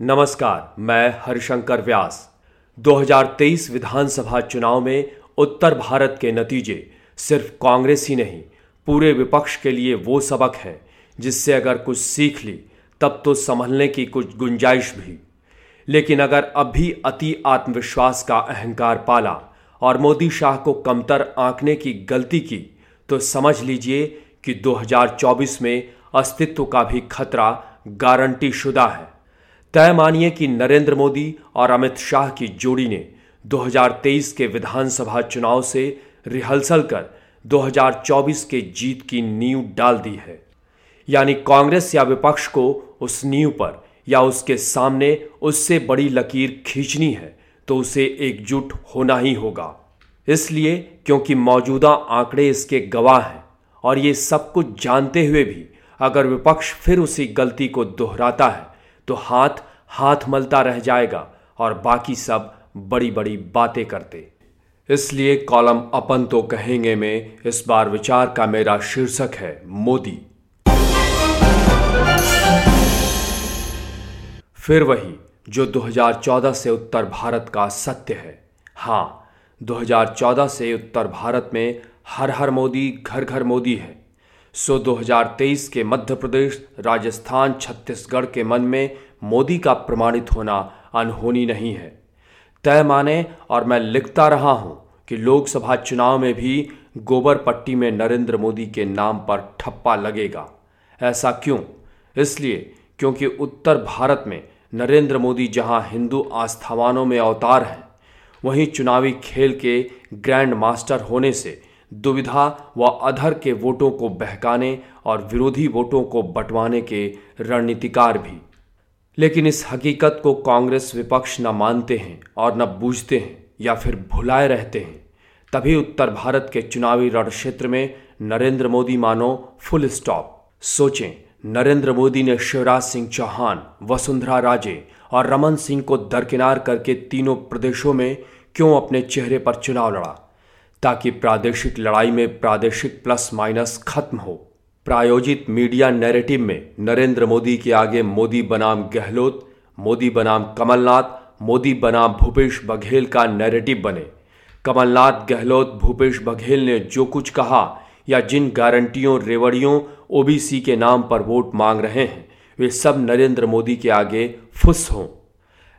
नमस्कार, मैं हरिशंकर व्यास। 2023 विधानसभा चुनाव में उत्तर भारत के नतीजे सिर्फ़ कांग्रेस ही नहीं, पूरे विपक्ष के लिए वो सबक है, जिससे अगर कुछ सीख ली, तब तो संभलने की कुछ गुंजाइश भी। लेकिन अगर अब भी अति आत्मविश्वास का अहंकार पाला और मोदी शाह को कमतर आंकने की गलती की तो समझ लीजिए कि 2024 में अस्तित्व का भी खतरा गारंटी शुदा है। तय मानिए कि नरेंद्र मोदी और अमित शाह की जोड़ी ने 2023 के विधानसभा चुनाव से रिहर्सल कर 2024 के जीत की नींव डाल दी है। यानी कांग्रेस या विपक्ष को उस नींव पर या उसके सामने उससे बड़ी लकीर खींचनी है तो उसे एकजुट होना ही होगा। इसलिए क्योंकि मौजूदा आंकड़े इसके गवाह हैं और ये सब कुछ जानते हुए भी अगर विपक्ष फिर उसी गलती को दोहराता है तो हाथ हाथ मलता रह जाएगा और बाकी सब बड़ी बड़ी बातें करते। इसलिए कॉलम अपन तो कहेंगे में, इस बार विचार का मेरा शीर्षक है मोदी। फिर वही, जो 2014 से उत्तर भारत का सत्य है। हाँ 2014 से उत्तर भारत में हर हर मोदी, घर घर मोदी है। सो 2023 के मध्य प्रदेश, राजस्थान, छत्तीसगढ़ के मन में मोदी का प्रमाणित होना अनहोनी नहीं है। तय माने, और मैं लिखता रहा हूँ कि लोकसभा चुनाव में भी गोबर पट्टी में नरेंद्र मोदी के नाम पर ठप्पा लगेगा। ऐसा क्यों? इसलिए क्योंकि उत्तर भारत में नरेंद्र मोदी जहाँ हिंदू आस्थावानों में अवतार हैं, वहीं चुनावी खेल के ग्रैंड मास्टर होने से दुविधा व अधर के वोटों को बहकाने और विरोधी वोटों को बंटवाने के रणनीतिकार भी। लेकिन इस हकीकत को कांग्रेस विपक्ष न मानते हैं और न बूझते हैं या फिर भुलाए रहते हैं, तभी उत्तर भारत के चुनावी रण क्षेत्र में नरेंद्र मोदी मानो फुल स्टॉप सोचें, नरेंद्र मोदी ने शिवराज सिंह चौहान, वसुंधरा राजे और रमन सिंह को दरकिनार करके तीनों प्रदेशों में क्यों अपने चेहरे पर चुनाव लड़ा? ताकि प्रादेशिक लड़ाई में प्रादेशिक प्लस माइनस खत्म हो। प्रायोजित मीडिया नैरेटिव में नरेंद्र मोदी के आगे मोदी बनाम गहलोत, मोदी बनाम कमलनाथ, मोदी बनाम भूपेश बघेल का नैरेटिव बने। कमलनाथ, गहलोत, भूपेश बघेल ने जो कुछ कहा या जिन गारंटियों, रेवड़ियों, ओबीसी के नाम पर वोट मांग रहे हैं, वे सब नरेंद्र मोदी के आगे फुस हों।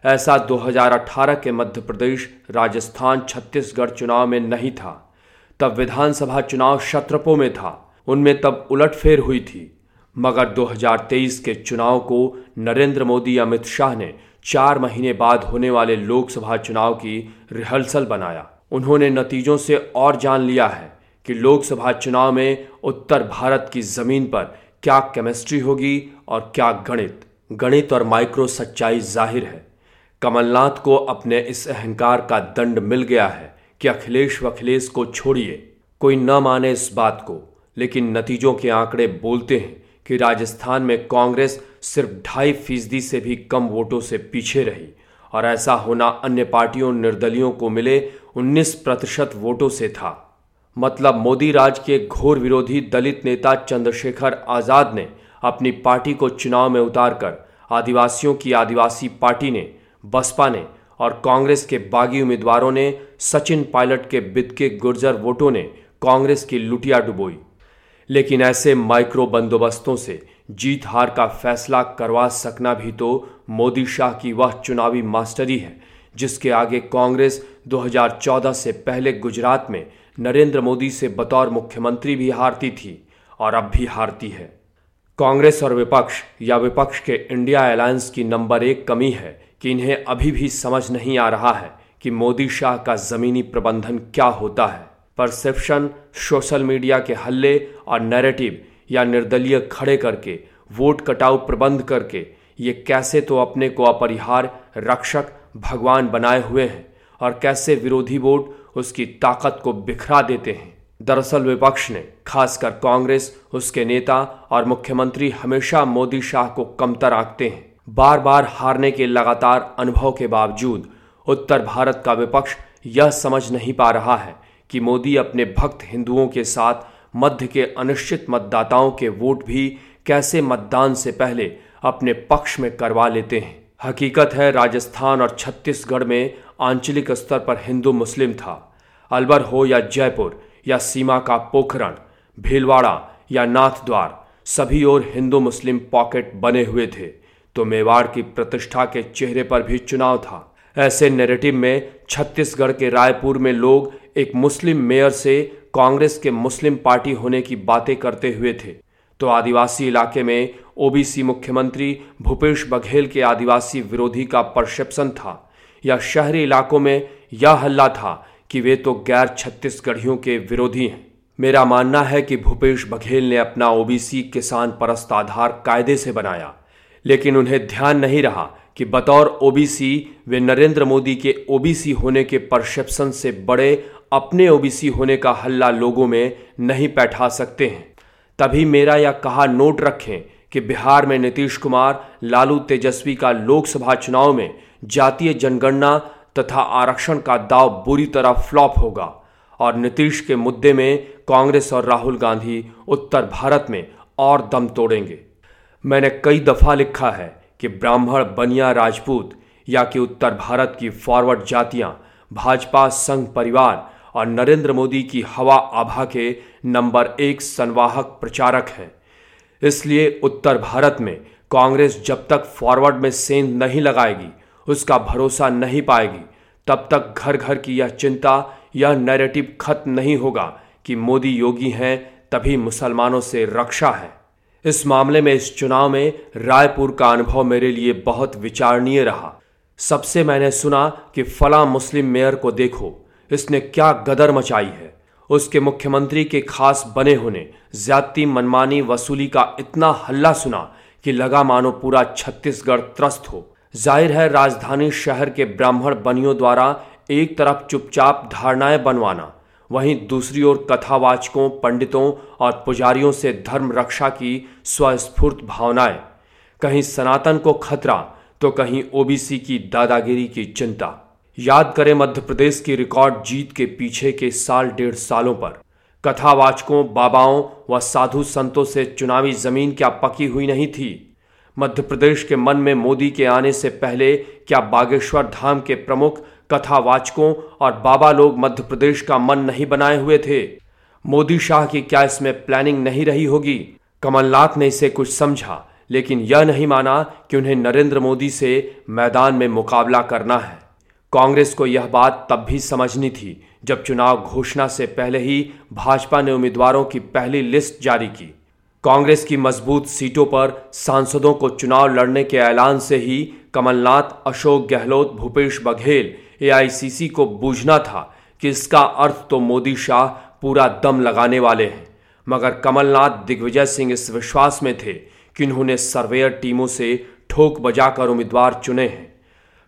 ऐसा 2018 के मध्य प्रदेश, राजस्थान, छत्तीसगढ़ चुनाव में नहीं था। तब विधानसभा चुनाव शत्रपों में था। उनमें तब उलटफेर हुई थी। मगर 2023 के चुनाव को नरेंद्र मोदी, अमित शाह ने चार महीने बाद होने वाले लोकसभा चुनाव की रिहर्सल बनाया। उन्होंने नतीजों से और जान लिया है कि लोकसभा चुनाव में उत्तर भारत की ज़मीन पर क्या केमिस्ट्री होगी और क्या गणित। गणित और माइक्रो सच्चाई ज़ाहिर है। कमलनाथ को अपने इस अहंकार का दंड मिल गया है कि अखिलेश वखिलेश को छोड़िए। कोई न माने इस बात को, लेकिन नतीजों के आंकड़े बोलते हैं कि राजस्थान में कांग्रेस सिर्फ़ ढाई फ़ीसदी से भी कम वोटों से पीछे रही और ऐसा होना अन्य पार्टियों निर्दलियों को मिले 19 प्रतिशत वोटों से था। मतलब मोदी राज के घोर विरोधी दलित नेता चंद्रशेखर आज़ाद ने अपनी पार्टी को चुनाव में उतारकर आदिवासियों की आदिवासी पार्टी ने बसपा ने और कांग्रेस के बागी उम्मीदवारों ने, सचिन पायलट के बिद के गुर्जर वोटों ने कांग्रेस की लुटिया डुबोई। लेकिन ऐसे माइक्रो बंदोबस्तों से जीत हार का फैसला करवा सकना भी तो मोदी शाह की वह चुनावी मास्टरी है, जिसके आगे कांग्रेस 2014 से पहले गुजरात में नरेंद्र मोदी से बतौर मुख्यमंत्री भी हारती थी और अब भी हारती है। कांग्रेस और विपक्ष या विपक्ष के इंडिया अलायंस की नंबर एक कमी है कि इन्हें अभी भी समझ नहीं आ रहा है कि मोदी शाह का जमीनी प्रबंधन क्या होता है। परसेप्शन सोशल मीडिया के हल्ले और नैरेटिव या निर्दलीय खड़े करके वोट कटाव प्रबंध करके, ये कैसे तो अपने को अपरिहार रक्षक भगवान बनाए हुए हैं और कैसे विरोधी वोट उसकी ताकत को बिखरा देते हैं। दरअसल विपक्ष ने, खासकर कांग्रेस, उसके नेता और मुख्यमंत्री हमेशा मोदी शाह को कमतर आंकते हैं। बार बार हारने के लगातार अनुभव के बावजूद, उत्तर भारत का विपक्ष यह समझ नहीं पा रहा है कि मोदी अपने भक्त हिंदुओं के साथ मध्य के अनिश्चित मतदाताओं के वोट भी कैसे मतदान से पहले अपने पक्ष में करवा लेते हैं। हकीकत है, राजस्थान और छत्तीसगढ़ में आंचलिक स्तर पर हिंदू मुस्लिम था। अलवर हो या जयपुर या सीमा का पोखरण, भीलवाड़ा या नाथद्वार, सभी ओर हिंदू मुस्लिम पॉकेट बने हुए थे। तो मेवाड़ की प्रतिष्ठा के चेहरे पर भी चुनाव था। ऐसे नैरेटिव में छत्तीसगढ़ के रायपुर में लोग एक मुस्लिम मेयर से कांग्रेस के मुस्लिम पार्टी होने की बातें करते हुए थे। तो आदिवासी इलाके में ओबीसी मुख्यमंत्री भूपेश बघेल के आदिवासी विरोधी का परसेप्शन था। या शहरी इलाकों में यह हल्ला था कि वे तो गैर छत्तीसगढ़ियों के विरोधी हैं। मेरा मानना है कि भूपेश बघेल ने अपना ओबीसी किसान परस्त आधार कायदे से बनाया। लेकिन उन्हें ध्यान नहीं रहा कि बतौर ओबीसी, वे नरेंद्र मोदी के ओबीसी होने के परसेप्शन से बड़े अपने ओबीसी होने का हल्ला लोगों में नहीं बैठा सकते हैं। तभी मेरा यह कहा नोट रखें कि बिहार में नीतीश कुमार, लालू तेजस्वी का लोकसभा चुनाव में जातीय जनगणना तथा आरक्षण का दाव बुरी तरह फ्लॉप होगा और नीतीश के मुद्दे में कांग्रेस और राहुल गांधी उत्तर भारत में और दम तोड़ेंगे। मैंने कई दफ़ा लिखा है कि ब्राह्मण, बनिया, राजपूत या कि उत्तर भारत की फॉरवर्ड जातियाँ, भाजपा, संघ परिवार और नरेंद्र मोदी की हवा आभा के नंबर एक संवाहक प्रचारक हैं। इसलिए उत्तर भारत में कांग्रेस जब तक फॉरवर्ड में सेंध नहीं लगाएगी, उसका भरोसा नहीं पाएगी, तब तक घर घर की यह चिंता, यह नैरेटिव खत्म नहीं होगा कि मोदी योगी हैं, तभी मुसलमानों से रक्षा है। इस मामले में, इस चुनाव में रायपुर का अनुभव मेरे लिए बहुत विचारणीय रहा। सबसे मैंने सुना कि फला मुस्लिम मेयर को देखो, इसने क्या गदर मचाई है। उसके मुख्यमंत्री के खास बने होने, ज्यादती मनमानी वसूली का इतना हल्ला सुना कि लगा मानो पूरा छत्तीसगढ़ त्रस्त हो। ज़ाहिर है, राजधानी शहर के ब्राह्मण बनियों द्वारा एक तरफ़ चुपचाप धारणाएँ बनवाना वहीं दूसरी ओर कथावाचकों, पंडितों और पुजारियों से धर्म रक्षा की स्वस्फूर्त भावनाएँ। कहीं सनातन को खतरा तो कहीं ओबीसी की दादागिरी की चिंता। याद करें मध्य प्रदेश की रिकॉर्ड जीत के पीछे के साल डेढ़ सालों पर। कथावाचकों, बाबाओं व साधु संतों से चुनावी ज़मीन क्या पकी हुई नहीं थी? मध्य प्रदेश के मन में मोदी के आने से पहले क्या बागेश्वर धाम के प्रमुख कथावाचकों और बाबा लोग मध्य प्रदेश का मन नहीं बनाए हुए थे। मोदी शाह की क्या इसमें प्लानिंग नहीं रही होगी? कमलनाथ ने इसे कुछ समझा, लेकिन यह नहीं माना कि उन्हें नरेंद्र मोदी से मैदान में मुकाबला करना है। कांग्रेस को यह बात तब भी समझनी थी, जब चुनाव घोषणा से पहले ही भाजपा ने उम्मीदवारों की पहली लिस्ट जारी की। कांग्रेस की मज़बूत सीटों पर सांसदों को चुनाव लड़ने के ऐलान से ही कमलनाथ, अशोक गहलोत, भूपेश बघेल एआईसीसी को बूझना था कि इसका अर्थ तो मोदी शाह पूरा दम लगाने वाले हैं। मगर कमलनाथ दिग्विजय सिंह इस विश्वास में थे कि उन्होंने सर्वेयर टीमों से ठोक बजाकर उम्मीदवार चुने हैं।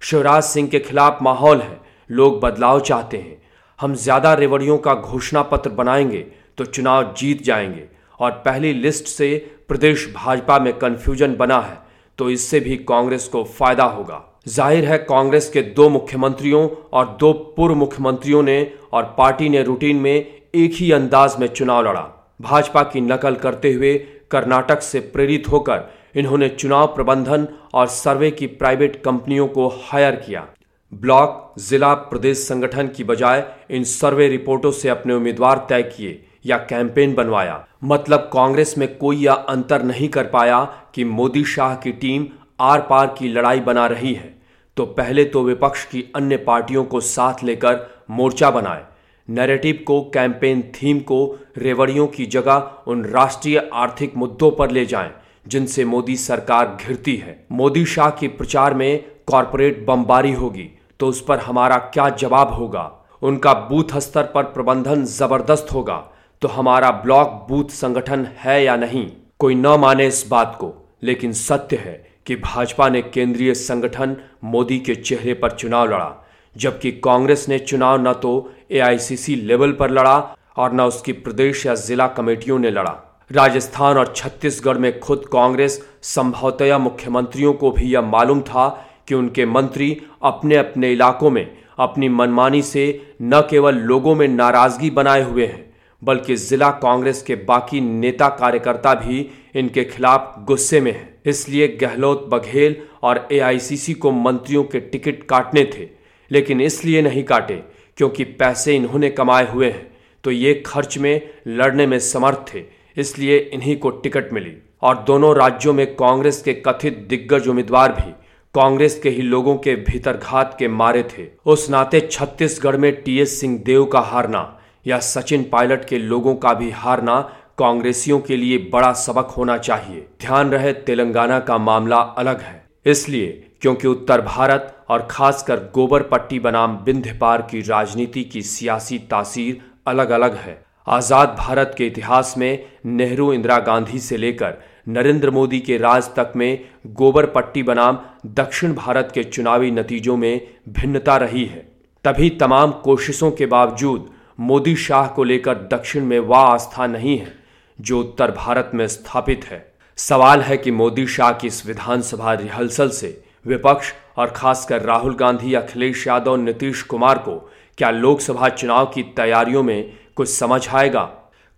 शिवराज सिंह के खिलाफ माहौल है, लोग बदलाव चाहते हैं। हम ज़्यादा रेवड़ियों का घोषणा पत्र बनाएँगे तो चुनाव जीत जाएँगे और पहली लिस्ट से प्रदेश भाजपा में कन्फ्यूज़न बना है तो इससे भी कांग्रेस को फ़ायदा होगा। ज़ाहिर है कांग्रेस के दो मुख्यमंत्रियों और दो पूर्व मुख्यमंत्रियों ने और पार्टी ने रूटीन में एक ही अंदाज में चुनाव लड़ा। भाजपा की नकल करते हुए कर्नाटक से प्रेरित होकर इन्होंने चुनाव प्रबंधन और सर्वे की प्राइवेट कंपनियों को हायर किया। ब्लॉक, जिला, प्रदेश संगठन की बजाय इन सर्वे रिपोर्टों से अपने उम्मीदवार तय किए या कैंपेन बनवाया। मतलब कांग्रेस में कोई यह अंतर नहीं कर पाया कि मोदी शाह की टीम आर पार की लड़ाई बना रही है तो पहले तो विपक्ष की अन्य पार्टियों को साथ लेकर मोर्चा बनाए। नैरेटिव को, कैंपेन थीम को, रेवड़ियों की जगह उन राष्ट्रीय आर्थिक मुद्दों पर ले जाएँ, जिनसे मोदी सरकार घिरती है। मोदी शाह के प्रचार में कॉरपोरेट बमबारी होगी तो उस पर हमारा क्या जवाब होगा? उनका बूथ स्तर पर प्रबंधन ज़बरदस्त होगा तो हमारा ब्लॉक बूथ संगठन है या नहीं? कोई न माने इस बात को, लेकिन सत्य है कि भाजपा ने केंद्रीय संगठन मोदी के चेहरे पर चुनाव लड़ा, जबकि कांग्रेस ने चुनाव न तो एआईसीसी लेवल पर लड़ा और न उसकी प्रदेश या जिला कमेटियों ने लड़ा। राजस्थान और छत्तीसगढ़ में खुद कांग्रेस संभवतया मुख्यमंत्रियों को भी यह मालूम था कि उनके मंत्री अपने अपने इलाकों में अपनी मनमानी से न केवल लोगों में नाराज़गी बनाए हुए हैं बल्कि जिला कांग्रेस के बाकी नेता कार्यकर्ता भी इनके खिलाफ गुस्से में हैं। इसलिए गहलोत बघेल और एआईसीसी को मंत्रियों के टिकट काटने थे, लेकिन इसलिए नहीं काटे, क्योंकि पैसे इन्होंने कमाए हुए हैं। तो ये खर्च में लड़ने में समर्थ थे, इसलिए इन्हीं को टिकट मिली। और दोनों राज्यों में कांग्रेस के कथित दिग्गज उम्मीदवार भी कांग्रेस के ही लोगों के भीतरघात के मारे थे। उस नाते छत्तीसगढ़ में टीएस सिंह देव का हारना या सचिन पायलट के लोगों का भी हारना कांग्रेसियों के लिए बड़ा सबक होना चाहिए। ध्यान रहे, तेलंगाना का मामला अलग है। इसलिए, क्योंकि उत्तर भारत और खासकर गोबर पट्टी बनाम बिंध्य पार की राजनीति की सियासी तासीर अलग अलग है। आज़ाद भारत के इतिहास में नेहरू इंदिरा गांधी से लेकर नरेंद्र मोदी के राज तक में गोबर पट्टी बनाम दक्षिण भारत के चुनावी नतीजों में भिन्नता रही है। तभी तमाम कोशिशों के बावजूद मोदी शाह को लेकर दक्षिण में वह आस्था नहीं है, जो उत्तर भारत में स्थापित है। सवाल है कि मोदी शाह की इस विधानसभा रिहर्सल से विपक्ष और खासकर राहुल गांधी अखिलेश यादव नीतीश कुमार को क्या लोकसभा चुनाव की तैयारियों में कुछ समझ आएगा?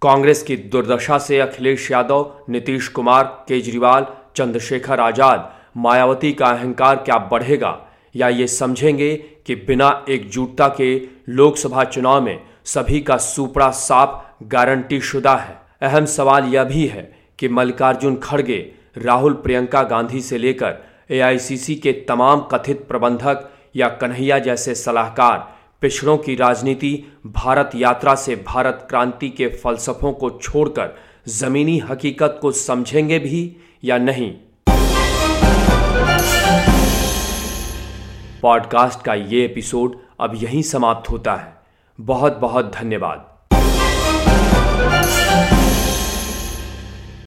कांग्रेस की दुर्दशा से अखिलेश यादव, नीतीश कुमार, केजरीवाल, चंद्रशेखर आज़ाद, मायावती का अहंकार क्या बढ़ेगा? या ये समझेंगे कि बिना एकजुटता के लोकसभा चुनाव में सभी का सुपड़ा साफ़ गारंटी शुदा है। अहम सवाल यह भी है कि मल्लिकार्जुन खड़गे, राहुल प्रियंका गांधी से लेकर एआईसीसी के तमाम कथित प्रबंधक या कन्हैया जैसे सलाहकार, पिछड़ों की राजनीति, भारत यात्रा से भारत क्रांति के फलसफों को छोड़कर जमीनी हकीकत को समझेंगे भी या नहीं? पॉडकास्ट का ये एपिसोड अब यहीं समाप्त होता है। बहुत बहुत धन्यवाद।